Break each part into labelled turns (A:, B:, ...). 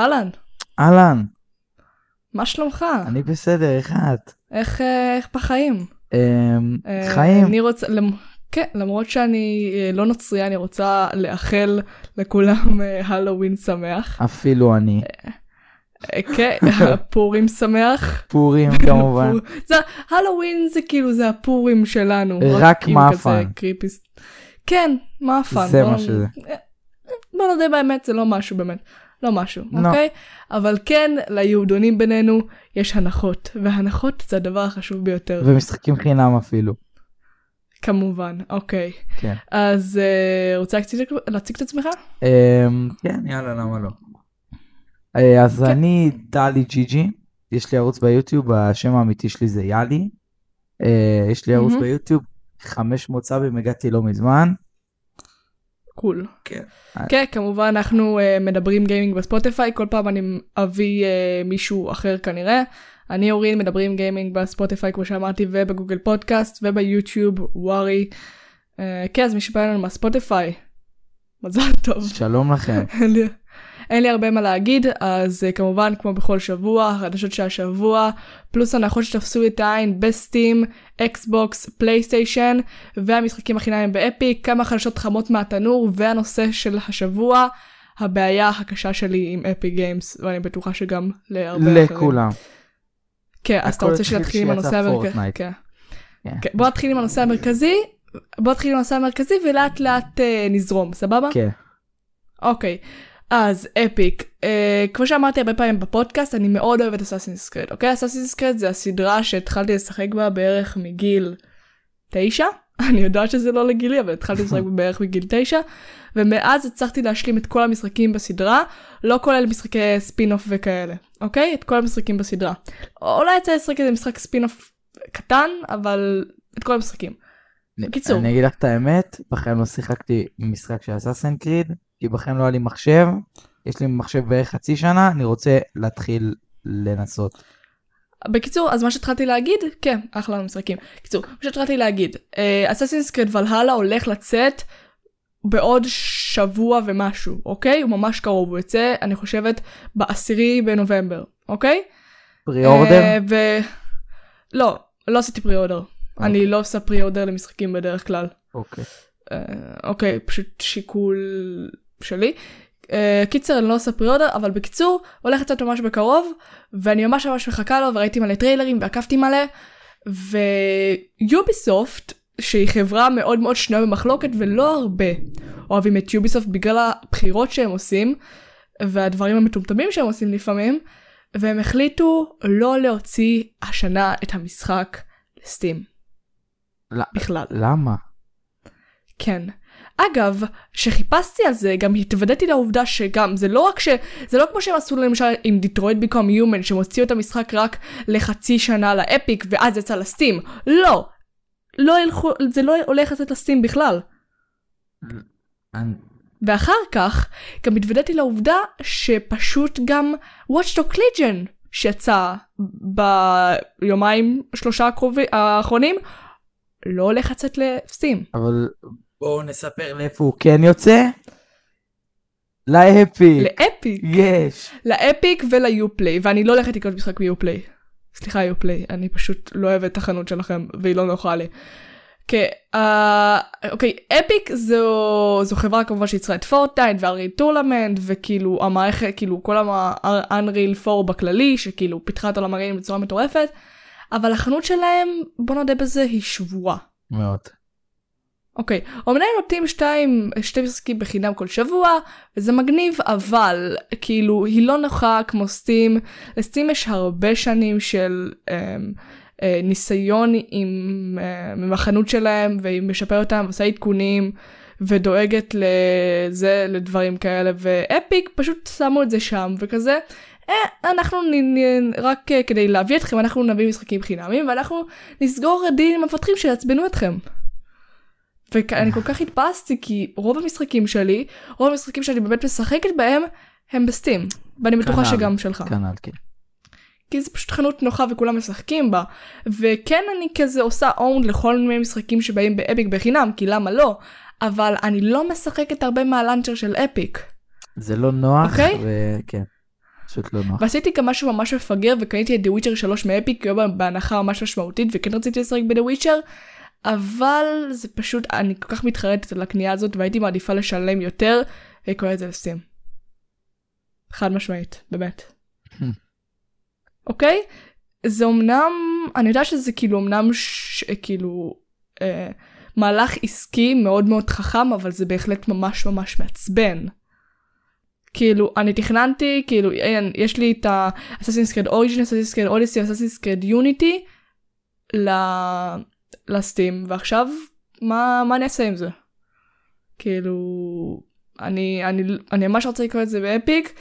A: אהלן,
B: אהלן,
A: מה שלומך?
B: אני בסדר, איך את?
A: איך, אה, איך בחיים?
B: אמ,
A: אה,
B: חיים,
A: אני רוצה, למ... כן, למרות שאני אה, לא נוצריה, אני רוצה לאחל לכולם הלואוין שמח.
B: אפילו אני.
A: כן, פורים שמח.
B: פורים כמובן.
A: זה, הלואוין זה כאילו, זה הפורים שלנו.
B: רק מאפן.
A: כן, מאפן.
B: זה מה שזה.
A: בוא נודה באמת, זה לא משהו באמת. לא משהו,
B: לא.
A: אוקיי? אבל כן, ליהודונים בינינו יש הנחות, והנחות זה הדבר החשוב ביותר,
B: ומשחקים חינם אפילו.
A: כמובן, אוקיי.
B: כן.
A: אז אה, רוצה להציג, להציג את עצמך?
B: אמ, כן, יאללה, למה לא? אה, אז
A: כן.
B: אני טלי ג'י ג'י, יש לי ערוץ ביוטיוב, השם האמיתי שלי זה יאלי. אה, יש לי ערוץ
A: מהמם.
B: ביוטיוב, 500 סאבים, הגעתי לא מזמן.
A: cool.
B: כן.
A: כן, כמובן אנחנו אה, מדברים גיימינג בספוטיפיי, כל פעם אני אביא אה, מישהו אחר כנראה. אני אורין מדברים גיימינג בספוטיפיי כמו שאמרתי ובגוגל פודקאסט וביוטיוב ווארי. אה, כן אז מי שבא לנו מהספוטיפיי. מזל טוב.
B: שלום לכם.
A: אין לי, הרבה מה להגיד אז אה, כמובן כמו בכל שבוע החדשות של השבוע פלוס הנחות שתפסו את העין ב Steam אקסבוקס פלייסטיישן והמשחקים החינמיים ב Epic כמה חדשות חמות מהתנור והנושא של השבוע הבעיה הקשה שלי עם Epic Games ואני בטוחה שגם להרבה אחרים.
B: לכולם.
A: כן אז אתה רוצה שנתחיל עם הנושא המרכזי. כן.
B: כן.
A: כן, בוא נתחיל עם הנושא המרכזי בוא נתחיל עם הנושא המרכזי ולאט לאט אה, נזרום סבבה?
B: כן.
A: אוקיי, אז Epic, אה, כמו שאמרתי הרבה פעמים בפודקאסט, אני מאוד אוהבת Assassin's Creed, אוקיי? Assassin's Creed זה הסדרה שהתחלתי לשחק בה בערך מגיל תשע, אני יודעת שזה לא לגילי, אבל התחלתי לשחק בה בערך מגיל תשע, ומאז הצלחתי להשלים את כל המשחקים בסדרה, לא כולל משחקי ספין-אוף וכאלה, אוקיי? את כל המשחקים בסדרה. אולי יצא לשחק איזה משחק ספין-אוף קטן, אבל את כל המשחקים. בקיצור.
B: אני אגיד לך את האמת, בחיים לא שיחקתי משחק של Assassin Creed, כי בחיים לא היה לי מחשב, יש לי מחשב בערך חצי שנה, אני רוצה להתחיל לנסות.
A: בקיצור, אז מה שהתחלתי להגיד, כן, אחלה משחקים. בקיצור, מה שהתחלתי להגיד, אססינס קריד ולהלה הולך לצאת בעוד שבוע ומשהו, אוקיי? הוא ממש קרוב, הוא יוצא, אני חושבת, בעשירי בנובמבר, אוקיי?
B: פרי אורדר?
A: אה, ו... לא, לא עשיתי פרי אורדר. אני לא עושה פרי אורדר למשחקים בדרך כלל.
B: אוקיי.
A: אה, אוקיי, פשוט שיקול שלי. אה, קיצר, אני לא עושה פרי-אורדר, אבל בקיצור, הולך לצאת ממש בקרוב, ואני ממש ממש מחכה לו, וראיתי מלא טריילרים, ועקבתי מלא, ויוביסופט, שהיא חברה מאוד מאוד שנויה במחלוקת, ולא הרבה אוהבים את יוביסופט בגלל הבחירות שהם עושים, והדברים המטומטמים שהם עושים לפעמים, והם החליטו לא להוציא השנה את המשחק לסטים.
B: לא-
A: בכלל.
B: למה?
A: כן. אגב, כשחיפשתי על זה, גם התוודעתי לעובדה שגם, זה לא רק ש... זה לא כמו שהם עשו למשל עם דיטרויד ביקום יומן, שהם הוציאו את המשחק רק לחצי שנה לאפיק, ואז יצא לסטים. לא! לא ילכו, זה לא הולך לצאת לסטים בכלל. ואחר כך, גם התוודעתי לעובדה שפשוט גם Watchdog Legion שיצא ביומיים שלושה הקרובי- האחרונים, לא הולך לצאת לסטים.
B: אבל בואו נספר לאיפה הוא כן יוצא. ל
A: Epic. ל Epic.
B: יש.
A: ל Epic ול Uplay, ואני לא הולכת לקנות משחק ב Uplay. סליחה Uplay, אני פשוט לא אוהבת את החנות שלכם, והיא לא נוחה לי. כן, אה, אוקיי, Epic זו, זו חברה כמובן שיצרה את Fortnite ו Unreal Tournament, וכאילו המערכת, כאילו כל ה Unreal 4 בכללי, שכאילו פיתחה את עולם הגיימים בצורה מטורפת, אבל החנות שלהם, בוא נודה בזה, היא זוועה.
B: מאוד.
A: אוקיי, אמנם נותנים שתיים, שתי משחקים בחינם כל שבוע, וזה מגניב, אבל כאילו היא לא נוחה כמו סטים. לסטים יש הרבה שנים של אה, אה, ניסיון עם, אה, עם החנות שלהם, והיא משפרת אותם, עושה עדכונים, ודואגת לזה, לדברים כאלה, ואפיק פשוט שמו את זה שם, וכזה. אה, אנחנו נ, נ, רק אה, כדי להביא אתכם, אנחנו נביא משחקים חינמים, ואנחנו נסגור דין עם המפתחים שיעצבנו אתכם. ואני כל כך התבאסתי כי רוב המשחקים שלי, רוב המשחקים שאני באמת משחקת בהם, הם בסטים. ואני בטוחה
B: כנ"ל.
A: שגם שלך.
B: כנ"ל, כן.
A: כי זה פשוט חנות נוחה וכולם משחקים בה. וכן אני כזה עושה און לכל מיני משחקים שבאים באפיק בחינם, כי למה לא? אבל אני לא משחקת הרבה מהלאנצ'ר של אפיק.
B: זה לא נוח,
A: אוקיי?
B: וכן. פשוט לא נוח.
A: ועשיתי גם משהו ממש מפגר וקניתי את The Witcher 3 מאפיק, כי הוא בהנחה ממש משמעותית וכן רציתי לשחק ב-The Witcher, אבל זה פשוט, אני כל כך מתחרטת על הקנייה הזאת והייתי מעדיפה לשלם יותר, וקורא את זה לסטים. חד משמעית, באמת. אוקיי? זה אמנם, אני יודעת שזה כאילו אמנם ש... כאילו אה, מהלך עסקי מאוד מאוד חכם, אבל זה בהחלט ממש ממש מעצבן. כאילו, אני תכננתי, כאילו, אין, יש לי את ה-Assassin's Creed Origin, Assassin's Creed Odyssey, Assassin's Creed Unity לסטים, ועכשיו, מה, מה אני אעשה עם זה? כאילו, אני, אני, אני ממש רוצה לקרוא את זה באפיק,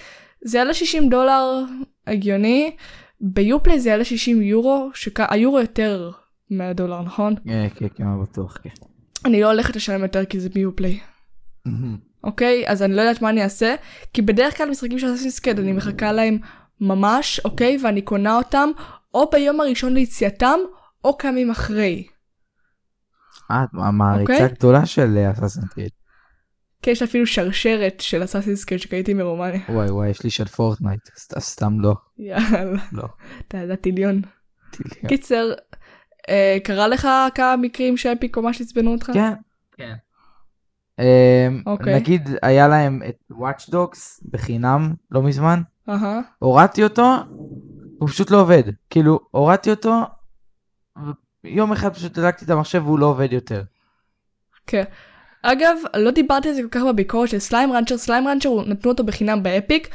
A: זה יעלה 60 דולר הגיוני, ביופלי זה יעלה 60 יורו, שהיורו יותר מהדולר, נכון?
B: כן, כן, כמעט בטוח, כן.
A: אני לא הולכת לשלם יותר כי זה ביופלי. אוקיי? אז אני לא יודעת מה אני אעשה, כי בדרך כלל משחקים של אססינס קד אני מחכה להם ממש, אוקיי? ואני קונה אותם או ביום הראשון ליציאתם, או כמה ימים אחרי.
B: אה, את מעריצה
A: אוקיי.
B: גדולה של אסאסן קריד.
A: כן, יש אפילו שרשרת של אססינס קד שקניתי מרומניה.
B: וואי וואי, יש לי של פורטנייט, סת- סתם לא.
A: יאללה,
B: לא.
A: אתה יודע טיליון.
B: טיליון.
A: קיצר, אה, קרה לך כמה מקרים שאפיק ממש עצבנו אותך?
B: כן. כן. אמ,
A: אוקיי.
B: נגיד היה להם את Watch Dogs בחינם לא מזמן,
A: אהה.
B: הורדתי אותו, הוא פשוט לא עובד. כאילו, הורדתי אותו, ויום אחד פשוט הדלקתי את המחשב והוא לא עובד יותר.
A: כן. אגב, לא דיברתי על זה כל כך בביקורת של סליים ראנצ'ר, סליים ראנצ'ר נתנו אותו בחינם באפיק,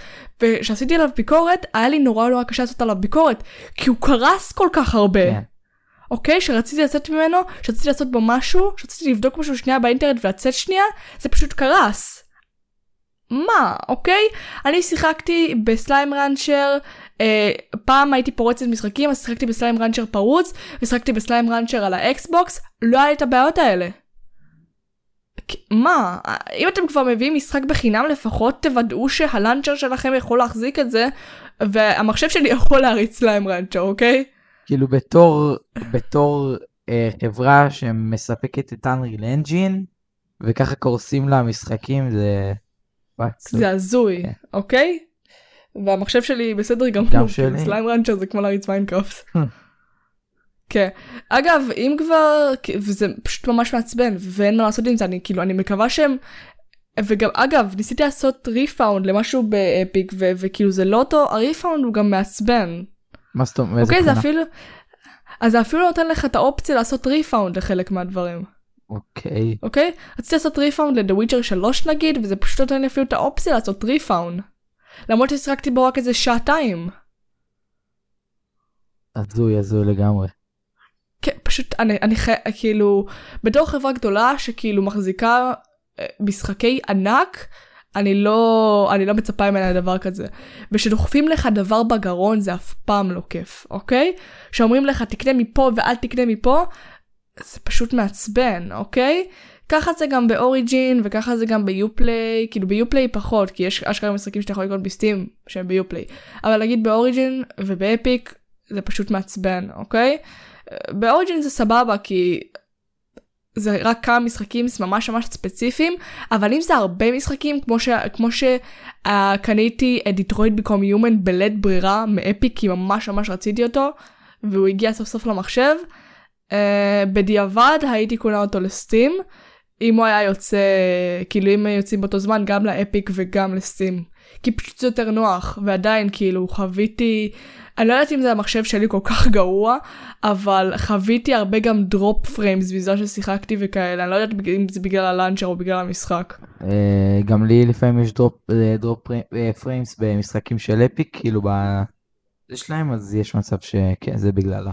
A: וכשעשיתי עליו ביקורת, היה לי נורא נורא קשה לעשות עליו ביקורת, כי הוא קרס כל כך הרבה.
B: כן.
A: אוקיי? שרציתי לצאת ממנו, שרציתי לעשות בו משהו, שרציתי לבדוק משהו שנייה באינטרנט ולצאת שנייה, זה פשוט קרס. מה, אוקיי? אני שיחקתי ב Slime Rancher, אה, פעם הייתי פורצת משחקים, אז שיחקתי ב Slime Rancher פרוץ, ושיחקתי ב Slime Rancher על ה Xbox, לא היה לי את הבעיות האלה. מה, אם אתם כבר מביאים משחק בחינם, לפחות תוודאו שה launcher שלכם יכול להחזיק את זה, והמחשב שלי יכול להריץ Slime Rancher, אוקיי?
B: כאילו בתור, בתור אה, חברה שמספקת את Unreal Engine, וככה קורסים לה משחקים, זה... fuck,
A: זה הזוי,
B: כן.
A: אוקיי? והמחשב שלי בסדר גמור,
B: גם
A: כאילו,
B: שלי.
A: Slime Rancher זה כמו להריץ Minecraft. כן. אגב, אם כבר, וזה פשוט ממש מעצבן, ואין מה לעשות עם זה, אני כאילו, אני מקווה שהם... וגם, אגב, ניסיתי לעשות refund למשהו ב Epic, ו- וכאילו זה לא אותו, ה refund הוא גם מעצבן.
B: מה זאת אומרת?
A: אוקיי, זה אפילו... אז זה אפילו נותן לך את האופציה לעשות refund לחלק מהדברים.
B: אוקיי.
A: אוקיי? רציתי לעשות refund Witcher 3 נגיד, וזה פשוט נותן לי אפילו את האופציה לעשות refund. למרות ששיחקתי בו רק איזה שעתיים.
B: הזוי, הזוי לגמרי.
A: כן, פשוט אני, אני חי... כאילו, בתור חברה גדולה שכאילו מחזיקה אה, משחקי ענק, אני לא, אני לא מצפה ממנה לדבר כזה. ושדוחפים לך דבר בגרון זה אף פעם לא כיף, אוקיי? שאומרים לך תקנה מפה ואל תקנה מפה, זה פשוט מעצבן, אוקיי? ככה זה גם באוריג'ין וככה זה גם ביופליי, כאילו ביופליי פחות, כי יש אשכרה משחקים שאתה יכול לקנות בסטים שהם ביופליי. אבל נגיד באוריג'ין ובאפיק זה פשוט מעצבן, אוקיי? באוריג'ין זה סבבה כי זה רק כמה משחקים ממש ממש ספציפיים, אבל אם זה הרבה משחקים, כמו, ש, כמו שקניתי את Detroit Become Human בלית ברירה מ Epic, כי ממש ממש רציתי אותו, והוא הגיע סוף סוף למחשב, uh, בדיעבד הייתי קונה אותו ל Steam, אם הוא היה יוצא, כאילו אם יוצאים באותו זמן גם ל Epic וגם ל Steam. כי פשוט זה יותר נוח, ועדיין כאילו חוויתי, אני לא יודעת אם זה המחשב שלי כל כך גרוע, אבל חוויתי הרבה גם drop frames בזמן ששיחקתי וכאלה, אני לא יודעת אם זה בגלל ה launcher או בגלל המשחק.
B: אה, גם לי לפעמים יש drop, אה, drop fra- אה, frames במשחקים של Epic, כאילו ב... זה שלהם, אז יש מצב שכן, זה בגללה.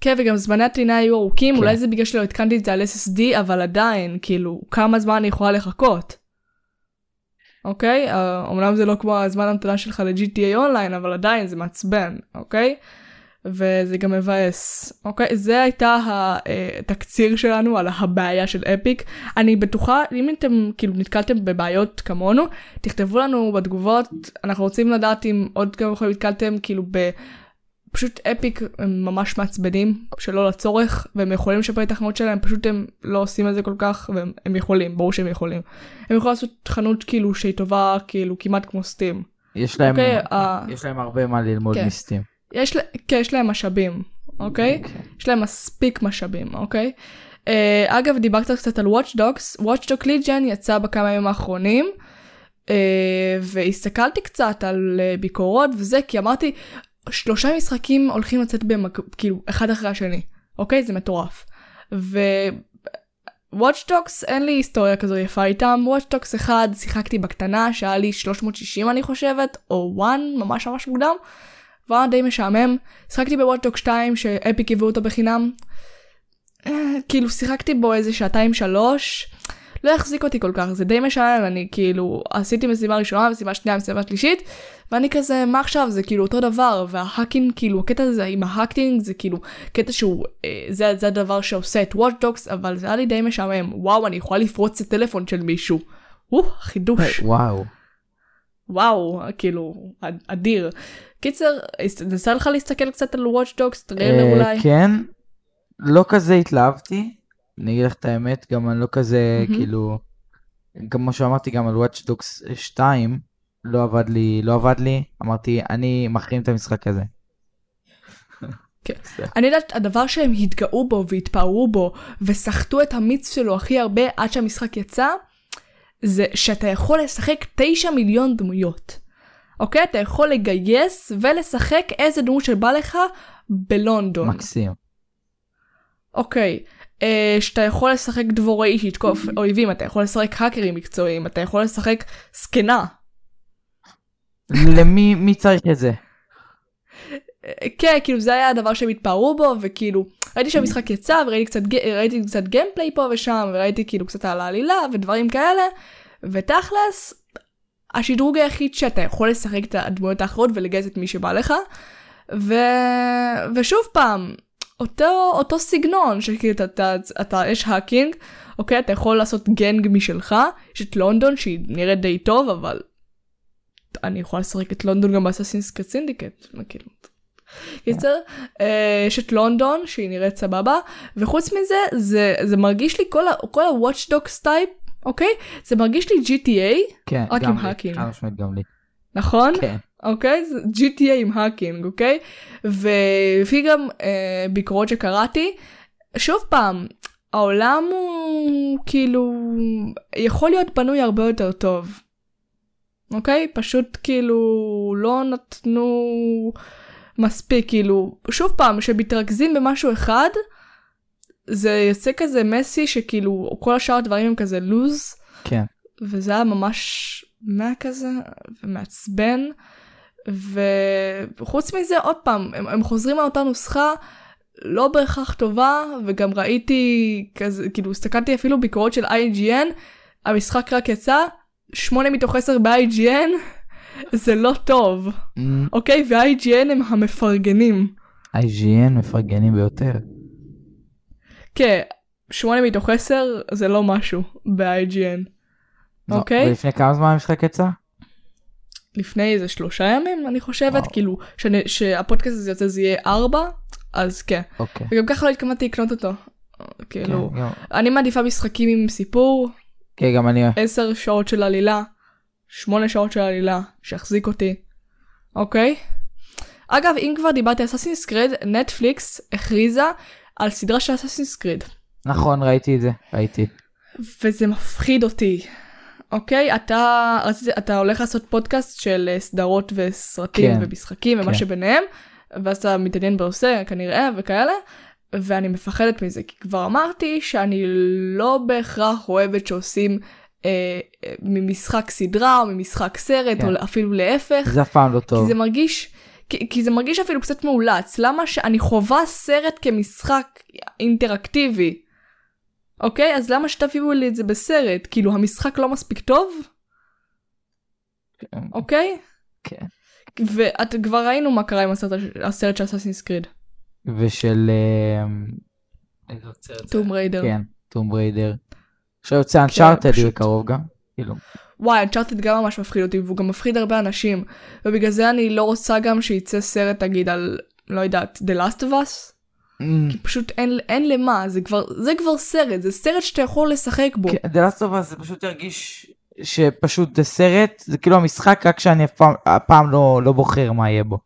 A: כן, וגם זמני הטעינה היו ארוכים,
B: כן.
A: אולי זה בגלל שלא התקנתי את זה על SSD, אבל עדיין, כאילו, כמה זמן אני יכולה לחכות? אוקיי? אה, אומנם זה לא כמו הזמן המתנה שלך ל-GTA אונליין, אבל עדיין זה מעצבן, אוקיי? וזה גם מבאס, אוקיי? זה הייתה התקציר שלנו על הבעיה של אפיק. אני בטוחה, אם אתם כאילו נתקלתם בבעיות כמונו, תכתבו לנו בתגובות, אנחנו רוצים לדעת אם עוד כמה יכולים נתקלתם כאילו ב... פשוט אפיק הם ממש מעצבנים שלא לצורך והם יכולים לשפר את החנות שלהם פשוט הם לא עושים את זה כל כך והם הם יכולים ברור שהם יכולים. הם יכולים לעשות חנות כאילו שהיא טובה כאילו כמעט כמו סטים.
B: יש להם,
A: אוקיי, אה,
B: יש להם הרבה מה ללמוד
A: כן.
B: מסטים.
A: יש, כן, יש להם משאבים, אוקיי? יש להם מספיק משאבים, אוקיי? Uh, אגב, דיברת קצת על Watch Dogs, Watch Dog Legion יצא בכמה ימים האחרונים, uh, והסתכלתי קצת על uh, ביקורות וזה, כי אמרתי, שלושה משחקים הולכים לצאת במק... כאילו, אחד אחרי השני, אוקיי? זה מטורף. ו... Dogs אין לי היסטוריה כזו יפה איתם, Dogs 1 שיחקתי בקטנה שהיה לי 360 אני חושבת, או 1 ממש ממש מוקדם, והיה די משעמם. שיחקתי ב Watch Dogs 2 ש Epic הביאו אותו בחינם. אה, כאילו שיחקתי בו איזה שעתיים שלוש. לא החזיק אותי כל כך זה די משעמם אני כאילו עשיתי משימה ראשונה משימה שנייה משימה שלישית ואני כזה מה עכשיו זה כאילו אותו דבר וה hacking כאילו הקטע הזה עם ה hacking זה כאילו קטע שהוא אה, זה, זה הדבר שעושה את Watch Dogs אבל זה היה לי די משעמם וואו אני יכולה לפרוץ את הטלפון של מישהו. או, חידוש.
B: וואו.
A: וואו, כאילו, אד- אדיר. קיצר, נסה לך להסתכל קצת על Watch Dogs, טריילר
B: אה,
A: אולי?
B: כן, לא כזה התלהבתי, אני אגיד לך את האמת, גם אני לא כזה,
A: מהמם.
B: כאילו, גם כמו שאמרתי גם על Watch Dogs 2, לא עבד לי, לא עבד לי, אמרתי, אני מחרים את המשחק הזה.
A: כן. אני יודעת, הדבר שהם התגאו בו והתפארו בו וסחטו את המיץ שלו הכי הרבה עד שהמשחק יצא, זה שאתה יכול לשחק 9 מיליון דמויות. אוקיי? אתה יכול לגייס ולשחק איזה דמות שבא לך בלונדון.
B: מקסים.
A: אוקיי, אה, שאתה יכול לשחק דבוראי שיתקוף אויבים, אתה יכול לשחק האקרים מקצועיים, אתה יכול לשחק זקנה.
B: למי מי צריך את זה?
A: אה, כן, כאילו זה היה הדבר שהם התפארו בו, וכאילו, ראיתי שהמשחק יצא, וראיתי קצת, ראיתי קצת גיימפליי פה ושם, וראיתי כאילו קצת על העלילה ודברים כאלה, ותכלס, השדרוג היחיד שאתה יכול לשחק את הדמויות האחרות ולגייס את מי שבא לך, ו... ושוב פעם, אותו, אותו סגנון, שכאילו אתה, אתה, אתה, יש hacking, אוקיי, אתה יכול לעשות gang משלך, יש את לונדון שהיא נראית די טוב, אבל אני יכולה לשחק את לונדון גם ב Assassin's Creed Syndicate, כאילו. קיצר, אה, יש את לונדון שהיא נראית סבבה, וחוץ מזה, זה, זה מרגיש לי כל, ה- כל ה-Watch Dogs type, אוקיי? זה מרגיש לי GTA,
B: כן,
A: רק עם
B: hacking. גם לי.
A: נכון?
B: כן.
A: אוקיי? זה GTA עם hacking, אוקיי? ולפי גם אה, ביקורות שקראתי, שוב פעם, העולם הוא כאילו יכול להיות בנוי הרבה יותר טוב. אוקיי? פשוט כאילו לא נתנו מספיק, כאילו, שוב פעם, שמתרכזים במשהו אחד, זה יוצא כזה מסי שכאילו כל השאר הדברים הם כזה לוז.
B: כן.
A: וזה היה ממש מה כזה ומעצבן וחוץ מזה עוד פעם הם, הם חוזרים על אותה נוסחה לא בהכרח טובה וגם ראיתי כזה כאילו הסתכלתי אפילו ביקורות של IGN המשחק רק יצא 8 מתוך 10 ב-IGN זה לא טוב
B: Mm,
A: אוקיי ו-IGN הם המפרגנים
B: IGN מפרגנים ביותר.
A: כן 8 מתוך 10 זה לא משהו ב-IGN
B: לא,
A: אוקיי.
B: ולפני כמה זמן המשחק יצא?
A: לפני איזה שלושה ימים אני חושבת
B: וואו.
A: כאילו שאני, שהפודקאסט הזה יוצא זה יהיה ארבע אז כן
B: אוקיי.
A: וגם ככה לא התכוונתי לקנות אותו כאילו
B: כן,
A: אני מעדיפה משחקים עם סיפור
B: כן, גם אני...
A: עשר שעות של עלילה שמונה שעות של עלילה שיחזיק אותי אוקיי אגב אם כבר דיברתי על אסאסינס קריד נטפליקס הכריזה על סדרה של אסאסינס קריד
B: נכון, ראיתי את זה, ראיתי.
A: וזה מפחיד אותי. אוקיי, אתה, אתה הולך לעשות פודקאסט של אה, סדרות וסרטים
B: כן,
A: ומשחקים ומה
B: כן.
A: שביניהם, ואז אתה מתעניין בנושא כנראה וכאלה, ואני מפחדת מזה, כי כבר אמרתי שאני לא בהכרח אוהבת שעושים אה, אה, ממשחק סדרה או ממשחק סרט,
B: כן.
A: או אפילו להפך,
B: זה אף פעם לא
A: כי
B: טוב.
A: זה מרגיש... כי, כי זה מרגיש אפילו קצת מאולץ, למה שאני חווה סרט כמשחק אינטראקטיבי? אוקיי? אז למה שתביאו לי את זה בסרט? כאילו המשחק לא מספיק טוב?
B: כן,
A: אוקיי?
B: כן.
A: ואת כבר ראינו מה קרה עם הסרט, הסרט של אסאסינס קריד.
B: ושל... אה, איזה עוד סרט זה?
A: טום ריידר.
B: כן, טום בריידר. עכשיו יוצא אנצ'ארטד
A: פשוט.
B: בקרוב גם. כאילו,
A: וואי, אנצ'ארטד גם ממש מפחיד אותי, והוא גם מפחיד הרבה אנשים. ובגלל זה אני לא רוצה גם שייצא סרט, נגיד, על, לא יודעת, The Last of Us.
B: אמ,
A: כי פשוט אין, אין למה, זה כבר, זה כבר סרט, זה סרט שאתה יכול לשחק בו.
B: כן, The Last of Us זה פשוט ירגיש שפשוט זה סרט, זה כאילו המשחק, רק שאני אף פעם, אף פעם לא, לא בוחר מה יהיה בו.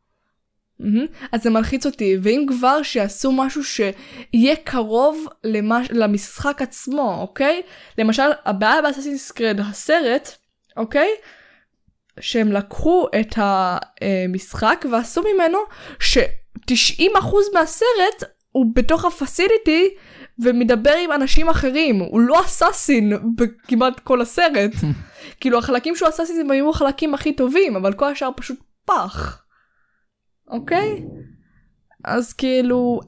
A: מהמם. אז זה מלחיץ אותי, ואם כבר שיעשו משהו שיהיה קרוב למש... למשחק עצמו, אוקיי? למשל, הבעיה באססינס קרד הסרט, אוקיי? שהם לקחו את המשחק ועשו ממנו ש-90% מהסרט הוא בתוך הפסיליטי ומדבר עם אנשים אחרים, הוא לא אסאסין בכמעט כל הסרט. כאילו החלקים שהוא אסאסין הם היו החלקים הכי טובים, אבל כל השאר פשוט פח. אוקיי? אז כאילו,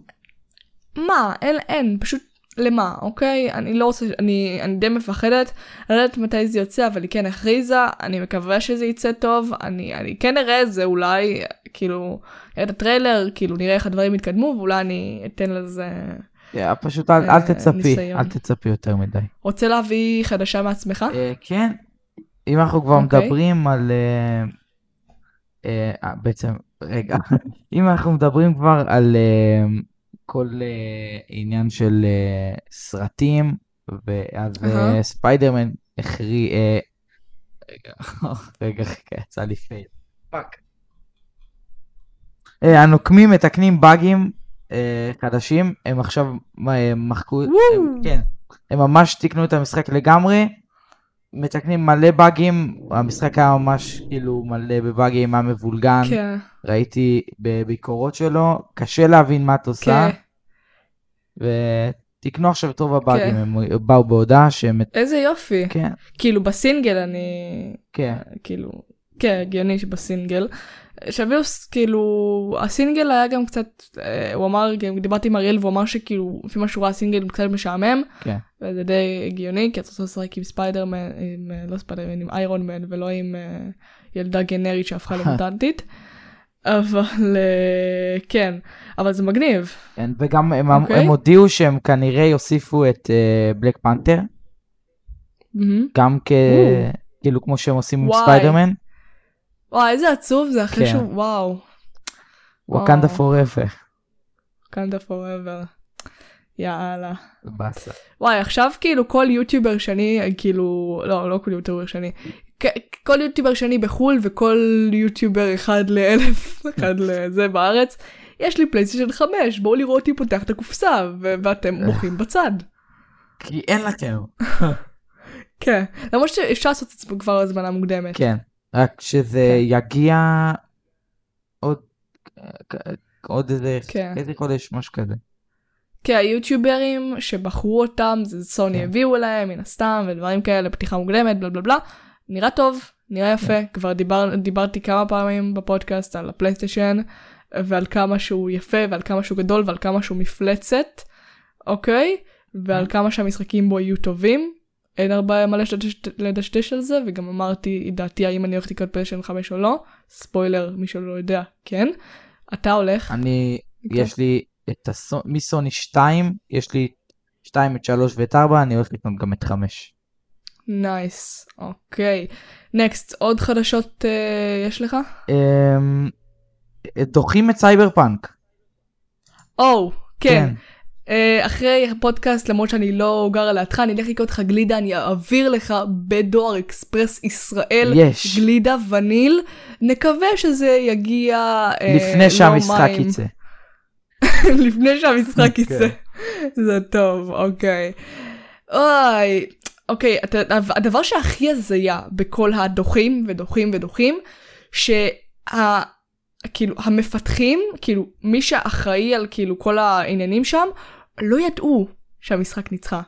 A: מה? אין, אין, פשוט למה, אוקיי? אני לא רוצה, אני, אני די מפחדת, אני לא יודעת מתי זה יוצא, אבל היא כן הכריזה, אני מקווה שזה יצא טוב, אני, אני כן אראה את זה אולי, כאילו, נראה את הטריילר, כאילו נראה איך הדברים יתקדמו, ואולי אני אתן לזה...
B: Yeah, פשוט אל, אל
A: אה,
B: תצפי,
A: ניסיון.
B: אל תצפי יותר מדי.
A: רוצה להביא חדשה מעצמך?
B: אה, כן, אם אנחנו כבר
A: אוקיי.
B: מדברים על... אה, אה, אה, בעצם, רגע, אם אנחנו מדברים כבר על אה, כל אה, עניין של אה, סרטים, ואז
A: אהה.
B: ספיידרמן הכריע... רגע, רגע, רגע, יצא לי fail. Fuck. אה, הנוקמים מתקנים באגים אה, חדשים, הם עכשיו אה, מחקו... כן, הם ממש תיקנו את המשחק לגמרי. מתקנים מלא באגים, המשחק היה ממש כאילו מלא בבאגים, היה מבולגן,
A: כן,
B: ראיתי בביקורות שלו, קשה להבין מה את עושה,
A: כן.
B: ותיקנו עכשיו את רוב הבאגים,
A: כן.
B: הם באו בהודעה שהם...
A: איזה יופי.
B: כן,
A: כאילו בסינגל אני...
B: כן,
A: כאילו, כן, הגיוני שבסינגל. שהביאו, ס- כאילו, הסינגל היה גם קצת, אה, הוא אמר, גם דיברתי עם אריאל והוא אמר שכאילו, לפי מה שהוא ראה הסינגל קצת משעמם,
B: כן.
A: וזה די הגיוני, כי אתה רוצה לשחק עם ספיידרמן, עם, אה, לא ספיידרמן, עם איירון מן, ולא עם אה, ילדה גנרית שהפכה למוטנטית. אבל אה, כן, אבל זה מגניב.
B: כן, וגם הם,
A: אוקיי.
B: הם הודיעו שהם כנראה יוסיפו את בלק פנתר,
A: מהמם.
B: גם כ...
A: או.
B: כאילו כמו שהם עושים עם
A: וואי.
B: ספיידרמן,
A: וואי, איזה עצוב זה אחרי
B: כן.
A: שהוא, וואו.
B: וואקנדה. פוראבר.
A: קנדה פוראבר. יאללה.
B: באסה.
A: וואי עכשיו כאילו כל יוטיובר שני כאילו לא לא כל יוטיובר שני כל יוטיובר שני בחול וכל יוטיובר אחד לאלף אחד לזה בארץ יש לי פלייסטיישן 5 בואו לראות אותי פותח את הקופסה ואתם מוחים בצד.
B: כי אין לכם.
A: כן למרות שאפשר לעשות את זה כבר הזמנה מוקדמת.
B: כן, רק שזה יגיע עוד עוד איזה
A: כן.
B: איזה חודש, משהו כזה.
A: כי היוטיוברים שבחרו אותם זה סוני
B: כן.
A: הביאו להם מן הסתם ודברים כאלה פתיחה מוקדמת בלה בלה בלה נראה טוב נראה יפה
B: כן.
A: כבר דיבר, דיברתי כמה פעמים בפודקאסט על הפלייסטיישן ועל כמה שהוא יפה ועל כמה שהוא גדול ועל כמה שהוא מפלצת אוקיי ועל כמה שהמשחקים בו יהיו טובים. אין הרבה מה לדשדש- על זה וגם אמרתי את דעתי האם אני הולך לקראת פלייסטיישן 5 או לא ספוילר מי שלא יודע כן. אתה הולך.
B: אני,
A: כן.
B: יש לי את הסו- מסוני 2, יש לי 2 את 3 ואת 4, אני הולך לקנות גם את 5.
A: nice, אוקיי. next, עוד חדשות uh, יש לך?
B: אמ, דוחים את סייבר פאנק.
A: או, כן. Uh, אחרי הפודקאסט, למרות שאני לא גרה לידך, אני אלך לקרוא לך גלידה, אני אעביר לך בדואר אקספרס ישראל
B: יש.
A: גלידה וניל. נקווה שזה יגיע... uh,
B: לפני שהמשחק. יצא.
A: לפני שהמשחק
B: כן.
A: יצא. זה טוב, אוקיי. אוי, אוקיי, הדבר שהכי הזיה בכל הדוחים ודוחים ודוחים, שה... כאילו המפתחים, כאילו מי שאחראי על כאילו כל העניינים שם, לא ידעו שהמשחק ניצחה.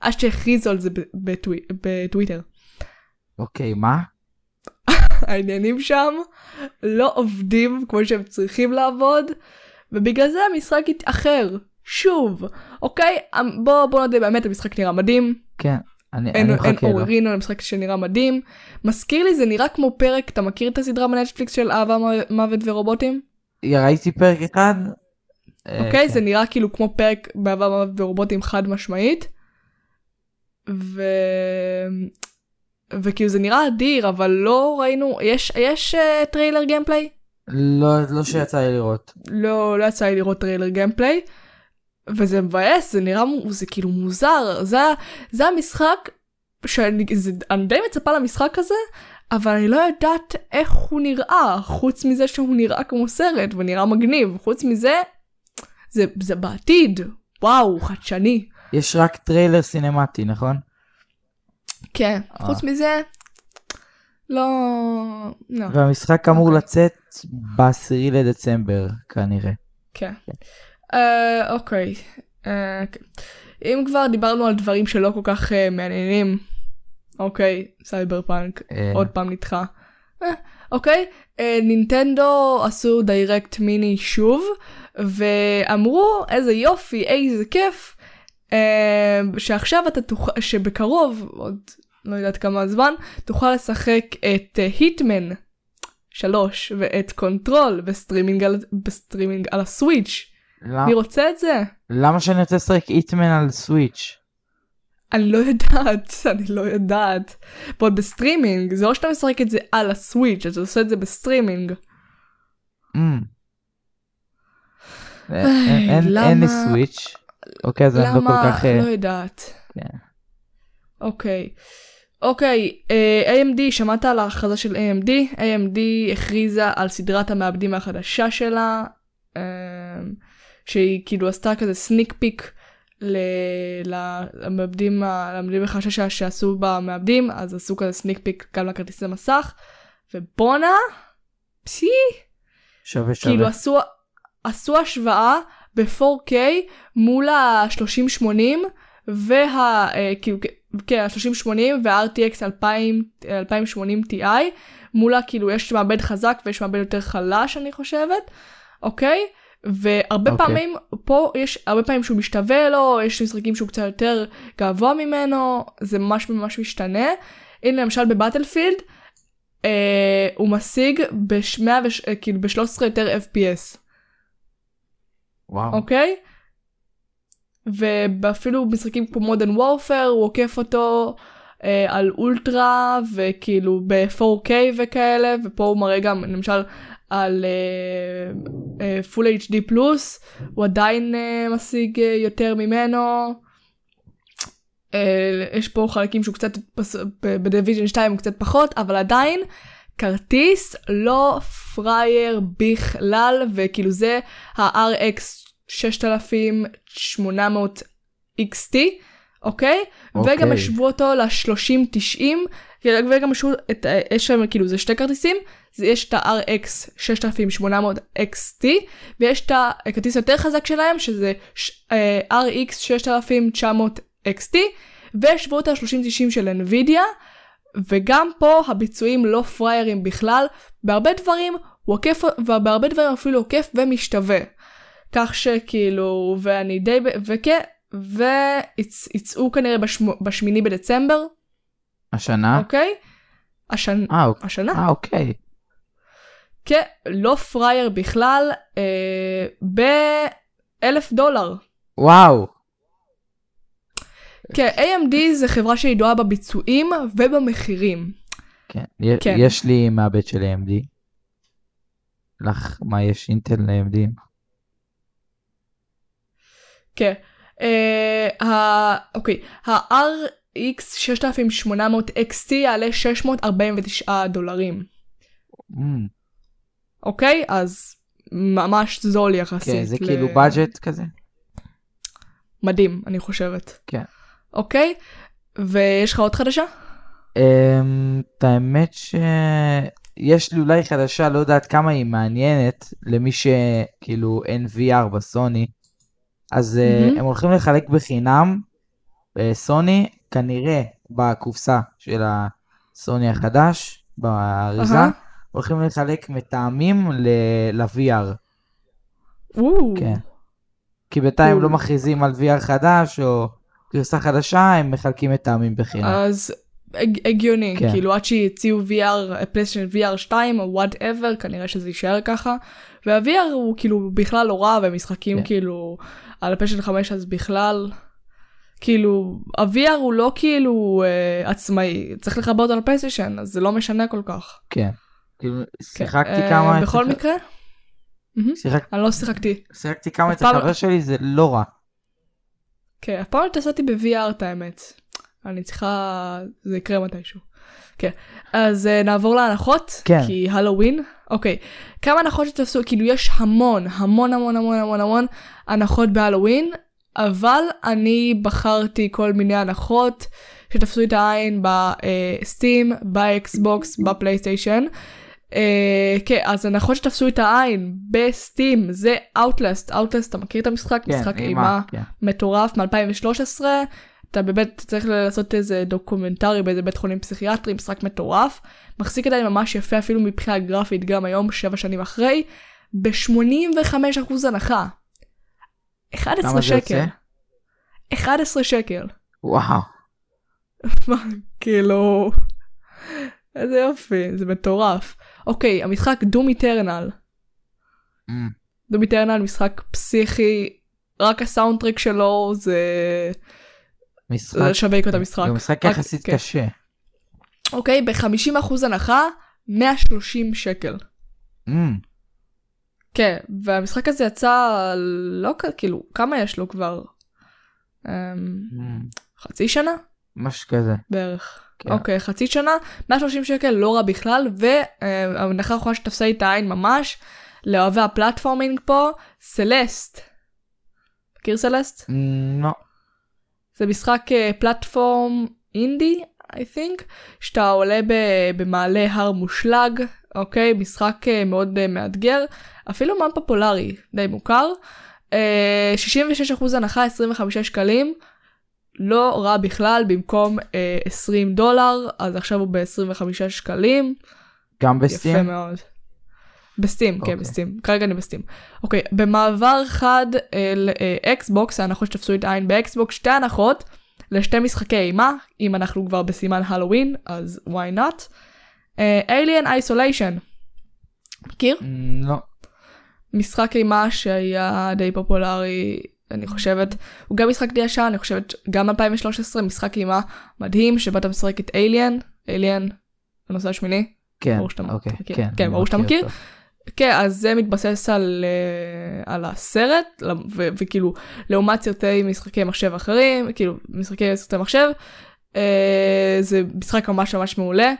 A: עד שהכריזו על זה ב- בטווי, בטוויטר.
B: אוקיי, מה?
A: העניינים שם לא עובדים כמו שהם צריכים לעבוד, ובגלל זה המשחק התאחר. שוב, אוקיי? אמ, בוא, בוא נודה באמת, המשחק נראה מדהים.
B: כן, אני
A: אין,
B: אני
A: אין. עוררין על המשחק שנראה מדהים. מזכיר לי, זה נראה כמו פרק, אתה מכיר את הסדרה בנטפליקס של אהבה, מוות ורובוטים?
B: ראיתי פרק אחד. אה,
A: אוקיי?
B: כן.
A: זה נראה כאילו כמו פרק באהבה, מוות ורובוטים חד משמעית. ו... וכאילו זה נראה אדיר, אבל לא ראינו, יש, יש uh, טריילר gameplay?
B: לא, לא שיצא לי לראות.
A: לא, לא יצא לי לראות טריילר gameplay. וזה מבאס, זה נראה, זה כאילו מוזר, זה, זה המשחק שאני זה, אני די מצפה למשחק הזה, אבל אני לא יודעת איך הוא נראה, חוץ מזה שהוא נראה כמו סרט ונראה מגניב, חוץ מזה, זה, זה בעתיד, וואו, חדשני.
B: יש רק טריילר cinematic, נכון?
A: כן,
B: אה.
A: חוץ מזה, לא... לא.
B: והמשחק אמור
A: אוקיי.
B: לצאת ב-10 לדצמבר, כנראה.
A: כן. אה, אוקיי. אה, כן. אם כבר דיברנו על דברים שלא כל כך אה, מעניינים, אוקיי, סייבר פאנק,
B: אה,
A: עוד פעם נדחה. אוקיי, נינטנדו עשו Direct Mini שוב, ואמרו איזה יופי, איזה כיף, שעכשיו אתה תוכל, שבקרוב, עוד לא יודעת כמה זמן, תוכל לשחק את Hitman 3 ואת Control ב streaming על, בסטרימינג על ה Switch.
B: למ-
A: מי רוצה את זה?
B: למה שאני רוצה לשחק Hitman על Switch?
A: אני לא יודעת, אני לא יודעת. ועוד בסטרימינג, זה לא שאתה משחק את זה על ה Switch, אתה עושה את זה בסטרימינג.
B: אמ. אין- אין- אין- אין לי
A: למה-
B: סוויץ'. אוקיי, אז אני לא כל
A: למה?
B: כך... אה,
A: לא יודעת.
B: כן.
A: אוקיי. אוקיי, אה, AMD, שמעת על ההכרזה של AMD? AMD הכריזה על סדרת המעבדים החדשה שלה, אה, שהיא כאילו עשתה כזה סניק פיק למעבדים ה- למעבדים החדשה שלה שעשו במעבדים, אז עשו כזה סניק פיק גם לכרטיסי מסך, ובואנה, פשי,
B: שווה שווה.
A: כאילו עשו, עשו השוואה ב-4K מול ה-3080 וה... אה, כאילו, כן, ה-3080 וה-RTX 2000, 2080 Ti מולה כאילו יש מעבד חזק ויש מעבד יותר חלש אני חושבת, אוקיי? והרבה
B: אוקיי.
A: פעמים פה יש הרבה פעמים שהוא משתווה לו, יש משחקים שהוא קצת יותר גבוה ממנו, זה ממש ממש משתנה. הנה למשל ב Battlefield אה, הוא משיג ב-100 וש... אה, כאילו ב-13 יותר FPS,
B: וואו.
A: אוקיי? ואפילו משחקים כמו Modern Warfare הוא עוקף אותו אה, על אולטרה וכאילו ב-4K וכאלה ופה הוא מראה גם למשל על אה, אה, full HD plus הוא עדיין אה, משיג אה, יותר ממנו. אה, יש פה חלקים שהוא קצת פס- ב- ב Division 2 הוא קצת פחות אבל עדיין כרטיס לא פרייר בכלל וכאילו זה ה-RX 6800 XT אוקיי?
B: אוקיי.
A: וגם השוו אותו ל-3090 וגם השוו את יש שם כאילו זה שתי כרטיסים זה יש את ה-RX 6800 XT ויש את הכרטיס יותר חזק שלהם שזה ש- אה, RX 6900 XT והשוו אותו ל-3090 של NVIDIA וגם פה הביצועים לא פריירים בכלל בהרבה דברים הוא עוקף ובהרבה דברים אפילו עוקף ומשתווה. כך שכאילו ואני די וכן ויצאו כנראה בשמו, בשמיני בדצמבר
B: השנה?
A: אוקיי השנ...
B: אה, אוקיי.
A: השנה
B: אה, אוקיי.
A: כן לא פרייר בכלל אה, באלף דולר.
B: וואו.
A: כן AMD זה חברה שידועה בביצועים ובמחירים.
B: כן.
A: כן.
B: יש לי מעבד של AMD. לך, מה יש אינטל ל-AMD?
A: כן. אה, ה... אוקיי. ה-RX 6800 XT יעלה 649 דולרים.
B: אמ,
A: אוקיי? אז ממש זול יחסית.
B: כן, זה
A: ל-
B: כאילו בדג'ט כזה?
A: מדהים, אני חושבת.
B: כן.
A: אוקיי? ויש לך עוד חדשה?
B: אמ, את האמת שיש לי אולי חדשה, לא יודעת כמה היא מעניינת למי שכאילו אין VR בסוני. אז אה,
A: מהמם.
B: הם הולכים לחלק בחינם בסוני, כנראה בקופסה של הסוני החדש, באריזה,
A: אהה.
B: הולכים לחלק מטעמים ל- ל-VR. כן. כי בינתיים. לא מכריזים על VR חדש או גרסה חדשה, הם מחלקים מטעמים בחינם.
A: אז הג- הגיוני,
B: כן.
A: כאילו עד שיציעו VR, פלייסטיישן VR 2 או whatever, כנראה שזה יישאר ככה. וה-VR הוא כאילו בכלל לא רע, ומשחקים
B: כן.
A: כאילו על הפלייסטיישן 5 אז בכלל, כאילו, ה-VR הוא לא כאילו אה, עצמאי, צריך לחבר אותו לפלייסטיישן, אז זה לא משנה כל כך.
B: כן. כאילו,
A: כן.
B: שיחקתי
A: אה,
B: כמה...
A: בכל
B: אצל-
A: מקרה.
B: שיחק-
A: אני לא שיחקתי.
B: שיחקתי כמה אצל
A: פעם-
B: חבר שלי, זה לא רע.
A: כן, הפעם התעשיתי ב-VR את האמת. אני צריכה... זה יקרה מתישהו. כן. אז uh, נעבור להנחות.
B: כן.
A: כי הלואוין. אוקיי. כמה הנחות שתפסו, כאילו יש המון, המון המון המון המון המון הנחות בהלואוין, אבל אני בחרתי כל מיני הנחות שתפסו את העין ב Steam, באקסבוקס, בפלייסטיישן. אה, כן, אז הנחות שתפסו את העין ב Steam זה Outlast, Outlast, אתה מכיר את המשחק?
B: כן,
A: משחק
B: אימה,
A: אימה
B: כן.
A: מטורף מ-2013. אתה באמת צריך לעשות איזה documentary באיזה בית חולים פסיכיאטרי, משחק מטורף. מחזיק עדיין ממש יפה אפילו מבחינה גרפית גם היום, שבע שנים אחרי, ב-85% הנחה. 11
B: כמה זה
A: שקל.
B: יוצא?
A: 11 שקל.
B: וואו.
A: מה, כאילו... איזה יופי, זה מטורף. אוקיי, המשחק דום איטרנל. דום איטרנל משחק פסיכי, רק הסאונדטרק שלו זה...
B: משחק.
A: לשווק את המשחק.
B: זה משחק
A: רק-
B: יחסית
A: כן.
B: קשה.
A: אוקיי, ב-50% הנחה, 130 שקל.
B: Mm,
A: כן, והמשחק הזה יצא לא כאילו, כמה יש לו כבר? אמ,
B: mm,
A: חצי שנה?
B: משהו כזה.
A: בערך.
B: כן.
A: אוקיי, חצי שנה, 130 שקל, לא רע בכלל, וההנחה האחרונה שתפסה לי את העין ממש, לאוהבי הפלטפורמינג פה, סלסט. מכיר סלסט?
B: Mm, לא.
A: זה משחק אה, פלטפורם אינדי, I think, שאתה עולה במעלה הר מושלג, אוקיי? משחק אה, מאוד אה, מאתגר, אפילו מאוד פופולרי, די מוכר. אה, 66% הנחה, 25 שקלים, לא רע בכלל, במקום אה, 20 דולר, אז עכשיו הוא ב-25 שקלים.
B: גם
A: יפה
B: ב Steam?
A: מאוד. ב Steam, כן,
B: אוקיי.
A: ב Steam. כרגע אני ב Steam. אוקיי, במעבר חד לאקסבוקס, ההנחות שתפסו את העין באקסבוקס, שתי הנחות לשתי משחקי אימה, אם אנחנו כבר בסימן הלואוין, אז why not. אה, Alien Isolation. מכיר?
B: Mm, לא.
A: משחק אימה שהיה די פופולרי, אני חושבת, הוא גם משחק די ישן, אני חושבת, גם 2013, משחק אימה מדהים, שבו אתה משחק את אליאן, אליאן, הנושא השמיני.
B: כן,
A: ברור שאתה
B: אוקיי,
A: מכיר.
B: כן.
A: כן,
B: אני
A: ברור שאתה מכיר.
B: אותו.
A: כן, אז זה מתבסס על, אה, על הסרט, ו- וכאילו, לעומת סרטי משחקי מחשב אחרים, כאילו, משחקי סרטי מחשב, אה, זה משחק ממש ממש מעולה.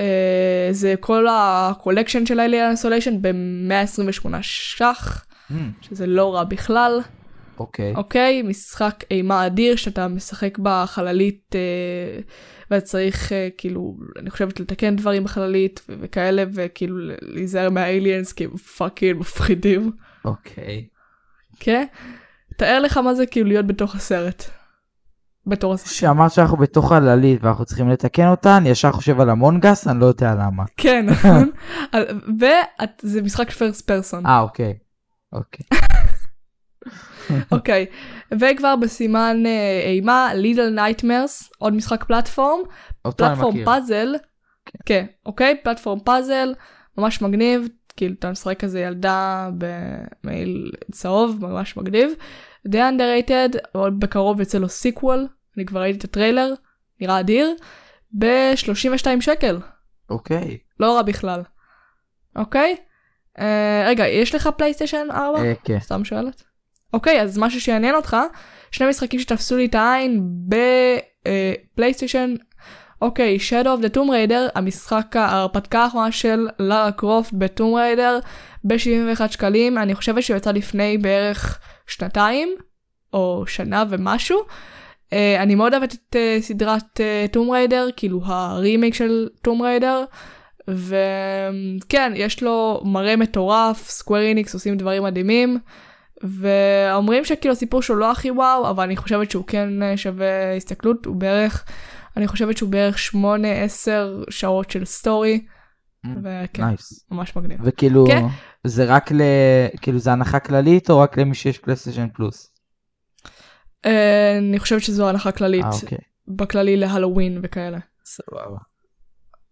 A: אה, זה כל הקולקשן של Alien Isolation ב-128 ש"ח,
B: Mm,
A: שזה לא רע בכלל.
B: אוקיי.
A: אוקיי, משחק אימה אדיר שאתה משחק בחללית אה, ואתה צריך אה, כאילו, אני חושבת לתקן דברים בחללית ו- וכאלה וכאילו להיזהר מה aliens כי הם fucking מפחידים,
B: אוקיי.
A: כן? תאר לך מה זה כאילו להיות בתוך הסרט. בתור הסרט.
B: שאמרת שאנחנו בתוך החללית ואנחנו צריכים לתקן אותה, אני ישר חושב על Among Us, אני לא יודע למה.
A: כן, נכון? וזה משחק first person.
B: אה, אוקיי. אוקיי.
A: אוקיי, וכבר בסימן אה, אימה, Little Nightmares, עוד משחק platform.
B: platform.
A: פאזל, כן, אוקיי, platform puzzle, ממש מגניב, כאילו אתה משחק כזה ילדה במעיל צהוב, ממש מגניב. די underrated, עוד בקרוב יוצא לו sequel, אני כבר ראיתי את הטריילר, נראה אדיר, ב-32 שקל,
B: אוקיי.
A: לא רע בכלל. אוקיי? אה, רגע, יש לך פלייסטיישן 4?
B: אה, כן.
A: סתם שואלת. אוקיי, אז משהו שיעניין אותך, שני משחקים שתפסו לי את העין בפלייסטיישן, אוקיי, Shadow of the Tomb Raider, המשחק ההרפתקה האחרונה של לארה קרופט ב Tomb Raider, ב-71 שקלים, אני חושבת שהוא יצא לפני בערך שנתיים, או שנה ומשהו. Uh, אני מאוד אוהבת את uh, סדרת Tomb Raider, כאילו הרימייק של Tomb Raider, וכן, יש לו מראה מטורף, Square Enix עושים דברים מדהימים, ואומרים שכאילו הסיפור שלו לא הכי וואו, אבל אני חושבת שהוא כן אה, שווה הסתכלות, הוא בערך, אני חושבת שהוא בערך 8-10 שעות של story, וכן,
B: nice.
A: ממש מגניב.
B: וכאילו,
A: כן.
B: זה רק ל... כאילו זה הנחה כללית או רק למי שיש פלייסטיישן פלוס?
A: אה, אני חושבת שזו הנחה כללית,
B: אה, אוקיי.
A: בכללי להלואוין וכאלה.
B: סבבה.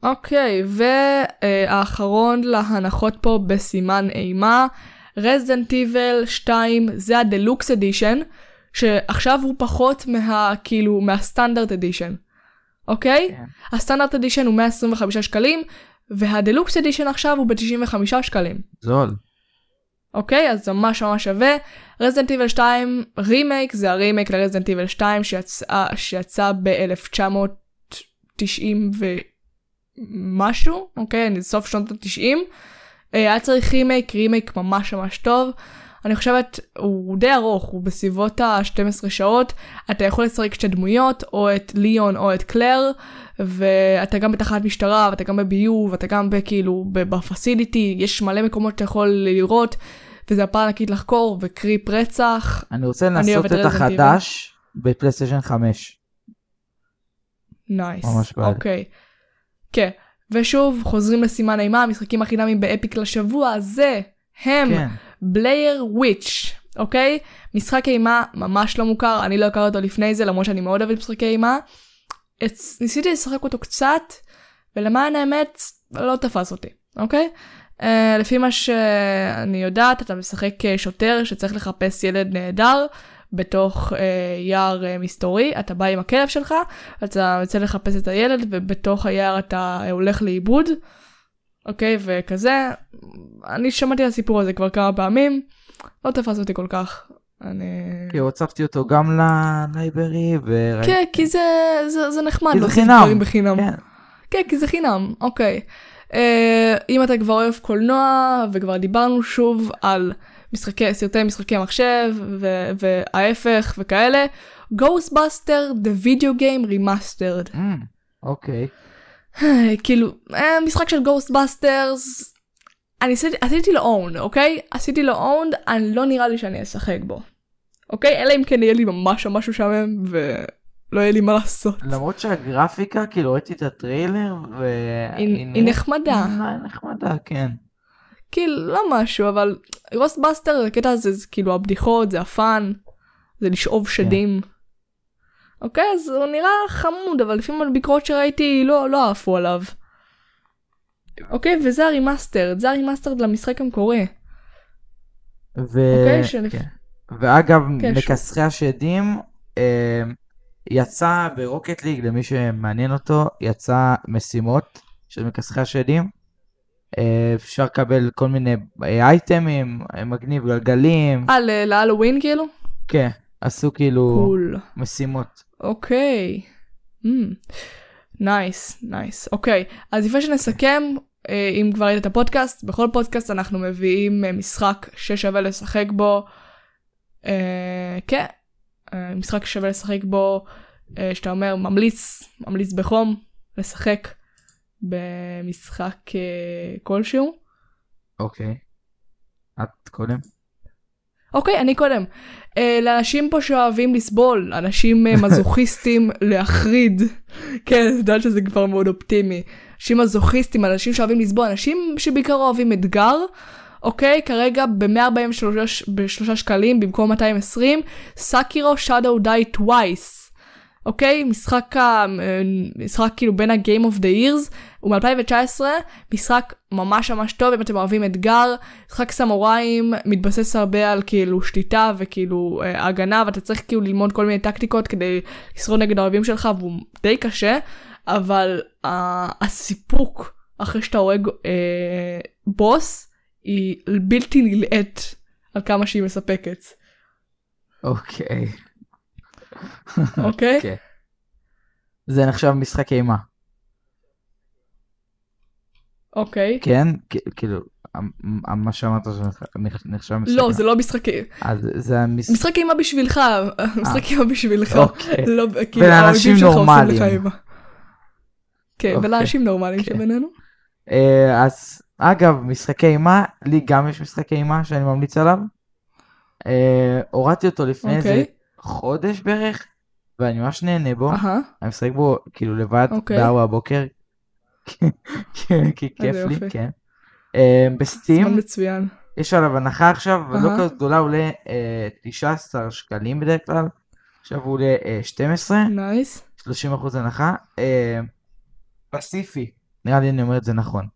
A: אוקיי, והאחרון להנחות פה בסימן אימה, Resident Evil 2 זה ה Deluxe Edition, שעכשיו הוא פחות מה, כאילו, מה Standard Edition, אוקיי?
B: כן.
A: ה Standard Edition הוא 125 שקלים, וה Deluxe Edition עכשיו הוא ב-95 שקלים,
B: זול.
A: אוקיי? אז זה ממש ממש שווה. Resident Evil 2 רימייק זה ה remake ל Resident Evil 2 שיצא, שיצא ב-1990 ומשהו, אוקיי? סוף שנות ה-90. אה, היה צריך remake, remake ממש ממש טוב. אני חושבת, הוא די ארוך, הוא בסביבות ה-12 שעות. אתה יכול לשחק שתי דמויות, או את ליאון או את קלר, ואתה גם בתחנת משטרה, ואתה גם בביוב, ואתה גם בכאילו ב facility, יש מלא מקומות שאתה יכול לראות, וזה מפה ענקית לחקור, ו creepy רצח.
B: אני רוצה לנסות את החדש בפלייסטיישן 5.
A: נייס. ממש בעד. אוקיי. כן. ושוב, חוזרים לסימן אימה, המשחקים החינמים באפיק לשבוע הזה הם כן. בלייר וויץ', אוקיי? משחק אימה ממש לא מוכר, אני לא הכרתי אותו לפני זה, למרות שאני מאוד אוהבת משחקי אימה. ניסיתי לשחק אותו קצת, ולמען האמת, לא תפס אותי, אוקיי? Uh, לפי מה שאני יודעת, אתה משחק שוטר שצריך לחפש ילד נהדר בתוך uh, יער uh, מסתורי, אתה בא עם הכלב שלך, אתה יוצא לחפש את הילד, ובתוך היער אתה uh, הולך לאיבוד, אוקיי? וכזה, אני שמעתי על הסיפור הזה כבר כמה פעמים, לא תפס אותי כל כך. אני...
B: כי הוצפתי אותו גם ללייברי וראיתי...
A: כן, כי זה, זה, זה נחמד.
B: כי זה חינם.
A: בחינם. כן. כן, כי זה חינם, אוקיי. Uh, אם אתה כבר אוהב קולנוע, וכבר דיברנו שוב על משחקי, סרטי משחקי מחשב, ו- וההפך וכאלה, Ghostbuster The Video Game Remastered.
B: אוקיי. Mm, okay.
A: כאילו, אה, משחק של Ghostbusters, אני עשיתי, עשיתי לו און, אוקיי? עשיתי לו און, אני לא נראה לי שאני אשחק בו. אוקיי? אלא אם כן יהיה לי ממש ממש משעמם ולא יהיה לי מה לעשות.
B: למרות שהגרפיקה, כאילו ראיתי את הטריילר ו...
A: היא, היא נחמדה.
B: היא נחמדה, כן.
A: כאילו, לא משהו, אבל Ghostbuster, הקטע הזה, זה כאילו הבדיחות, זה ה fun, זה לשאוב כן. שדים. כן. אוקיי, אז הוא נראה חמוד, אבל לפעמים הביקורות שראיתי לא, לא עפו עליו. אוקיי, וזה ה remastered, זה ה remastered למשחק המקורי.
B: ו... אוקיי, שלפ... כן. ואגב, כן, מכסחי השדים, אה, יצא ב Rocket League, למי שמעניין אותו, יצא משימות של מכסחי השדים. אה, אפשר לקבל כל מיני אייטמים, מגניב גלגלים.
A: אה, להלווין כאילו?
B: כן, עשו כאילו cool. משימות.
A: אוקיי. nice, nice. אוקיי, אז לפני שנסכם, אה, אם כבר ראית את הפודקאסט, בכל פודקאסט אנחנו מביאים אה, משחק ששווה לשחק בו. אה, כן, אה, משחק ששווה לשחק בו, אה, שאתה אומר ממליץ, ממליץ בחום לשחק במשחק אה, כלשהו.
B: אוקיי. את קודם?
A: אוקיי, אני קודם. Uh, לאנשים פה שאוהבים לסבול, אנשים uh, מזוכיסטים להחריד. כן, אני יודעת שזה כבר מאוד אופטימי. אנשים מזוכיסטים, אנשים שאוהבים לסבול, אנשים שבעיקר אוהבים אתגר. אוקיי, כרגע ב-143 שקלים במקום 220, סאקירו שדו די טווייס. אוקיי? משחק, ה... משחק כאילו בין ה-game of the years, הוא מ-2019, משחק ממש ממש טוב אם אתם אוהבים אתגר, משחק סמוראים, מתבסס הרבה על כאילו שליטה וכאילו אה, הגנה, ואתה צריך כאילו ללמוד כל מיני טקטיקות כדי לשרוד נגד האוהבים שלך, והוא די קשה, אבל אה, הסיפוק אחרי שאתה הורג אה, בוס, היא בלתי נלאית על כמה שהיא מספקת.
B: אוקיי. Okay.
A: אוקיי? כן.
B: זה נחשב משחק אימה.
A: אוקיי.
B: כן, כאילו, מה שאמרת זה נחשב משחק
A: לא, זה לא משחק אימה.
B: זה
A: משחק אימה בשבילך, משחק אימה בשבילך.
B: אוקיי. לא, כאילו, ולאנשים נורמליים.
A: כן, אוקיי. ולאנשים נורמליים כן. שבינינו.
B: אה, אז אגב, משחקי אימה, לי גם יש משחקי אימה שאני ממליץ עליו. אה, הורדתי אותו לפני איזה אוקיי. חודש בערך, ואני ממש נהנה בו. אני משחק בו כאילו לבד אוקיי. בארבע הבוקר, כי כיף לי, כן. אה, בסטים, יש עליו הנחה עכשיו, אבל לא כזאת גדולה, עולה 19 אה, שקלים בדרך כלל, עכשיו הוא עולה 12,
A: nice,
B: 30 אחוז הנחה. אה, Pacify, נראה לי אני אומר את זה נכון.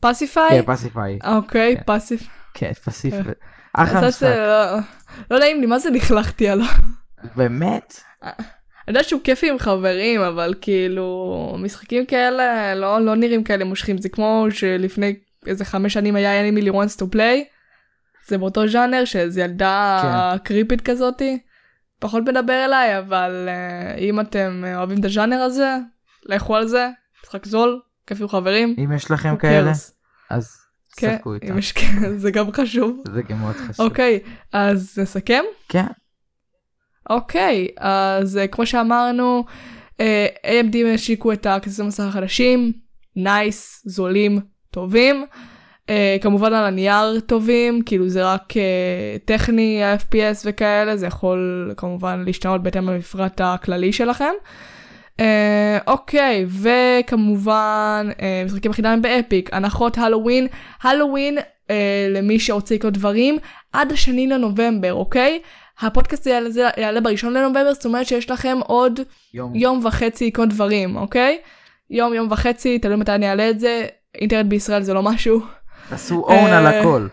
A: Pacify?
B: כן, Pacify.
A: אוקיי, Pacify.
B: כן, Pacify. אחלה משחק.
A: לא נעים לי, מה זה לכלכתי עליו?
B: באמת?
A: אני יודעת שהוא כיפי עם חברים, אבל כאילו, משחקים כאלה לא, לא נראים כאלה מושכים. זה כמו שלפני איזה חמש שנים היה את Emily Wants to Play. זה באותו ז'אנר שזה ילדה
B: כן.
A: קריפית כזאתי. פחות מדבר אליי, אבל uh, אם אתם uh, אוהבים את הז'אנר הזה, לכו על זה, משחק זול, כיף עם חברים.
B: אם יש לכם כאלה? אז
A: כן,
B: איתם.
A: אם יש זה גם חשוב.
B: זה גם מאוד חשוב.
A: אוקיי, אז נסכם?
B: כן,
A: אוקיי, אז uh, כמו שאמרנו, uh, AMD השיקו את הכרטיסי מסך החדשים, נייס, זולים, טובים. Uh, כמובן על הנייר טובים, כאילו זה רק uh, טכני, ה-FPS וכאלה, זה יכול כמובן להשתנות בהתאם למפרט הכללי שלכם. Uh, אוקיי, וכמובן uh, משחקים בחינם באפיק, הנחות הלואוין, הלואוין uh, למי שרוצה לקנות דברים, עד השני לנובמבר, אוקיי? הפודקאסט יעלה, זה יעלה בראשון לנובמבר, זאת אומרת שיש לכם עוד
B: יום.
A: יום וחצי לקנות דברים, אוקיי? יום, יום וחצי, תלוי מתי אני אעלה את זה, אינטרנט בישראל זה לא משהו.
B: תעשו own על
A: אה,
B: הכל.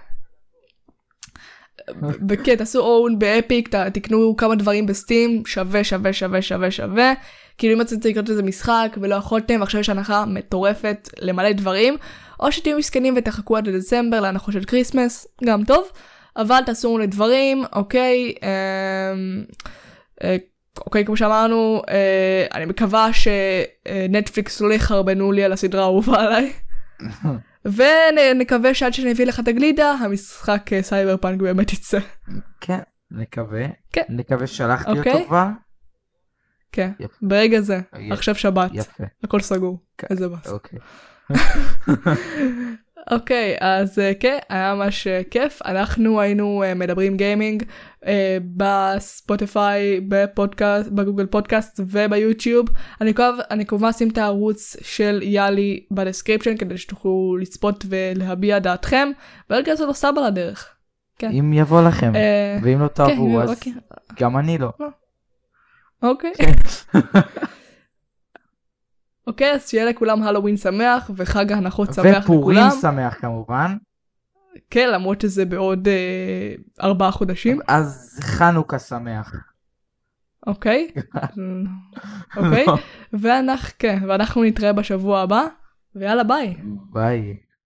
A: וכן, תעשו own ב Epic, תקנו כמה דברים ב Steam, שווה, שווה, שווה, שווה, שווה. כאילו אם רוצים לקנות איזה משחק ולא יכולתם, עכשיו יש הנחה מטורפת למלא דברים, או שתהיו מסכנים ותחכו עד לדצמבר להנחות של Christmas, גם טוב, אבל תעשו לדברים, אוקיי, אמ, אה, אוקיי, כמו שאמרנו, אה, אני מקווה שנטפליקס לא יחרבנו לי על הסדרה האהובה עליי. ונקווה שעד שאני אביא לך את הגלידה, המשחק אה, סייבר פאנק באמת יצא.
B: כן, נקווה.
A: כן.
B: נקווה ששלחתי
A: אוקיי.
B: אותו כבר.
A: כן,
B: יפה.
A: ברגע זה,
B: יפה.
A: עכשיו שבת,
B: יפה.
A: הכל סגור,
B: כן.
A: איזה באסה.
B: אוקיי.
A: אוקיי, אז אה, כן, היה ממש אה, כיף. אנחנו היינו אה, מדברים gaming בספוטיפיי, בפודקאסט, בגוגל פודקאסט וביוטיוב. אני כמובן, אני כמובן אשים את הערוץ של יאלי ב description כדי שתוכלו לצפות ולהביע דעתכם, ורגע לעשות לו sub על הדרך. כן.
B: אם יבוא לכם, ואם לא
A: כן,
B: תאהבו, אז
A: אוקיי.
B: גם אני לא.
A: אוקיי.
B: כן.
A: אוקיי, אז שיהיה לכולם הלואוין שמח וחג ההנחות שמח
B: ופורים
A: לכולם.
B: שמח כמובן.
A: כן, למרות שזה בעוד אה, ארבעה חודשים.
B: אז חנוכה שמח.
A: אוקיי. אוקיי. ואנחנו, כן, ואנחנו נתראה בשבוע הבא, ויאללה ביי.
B: ביי.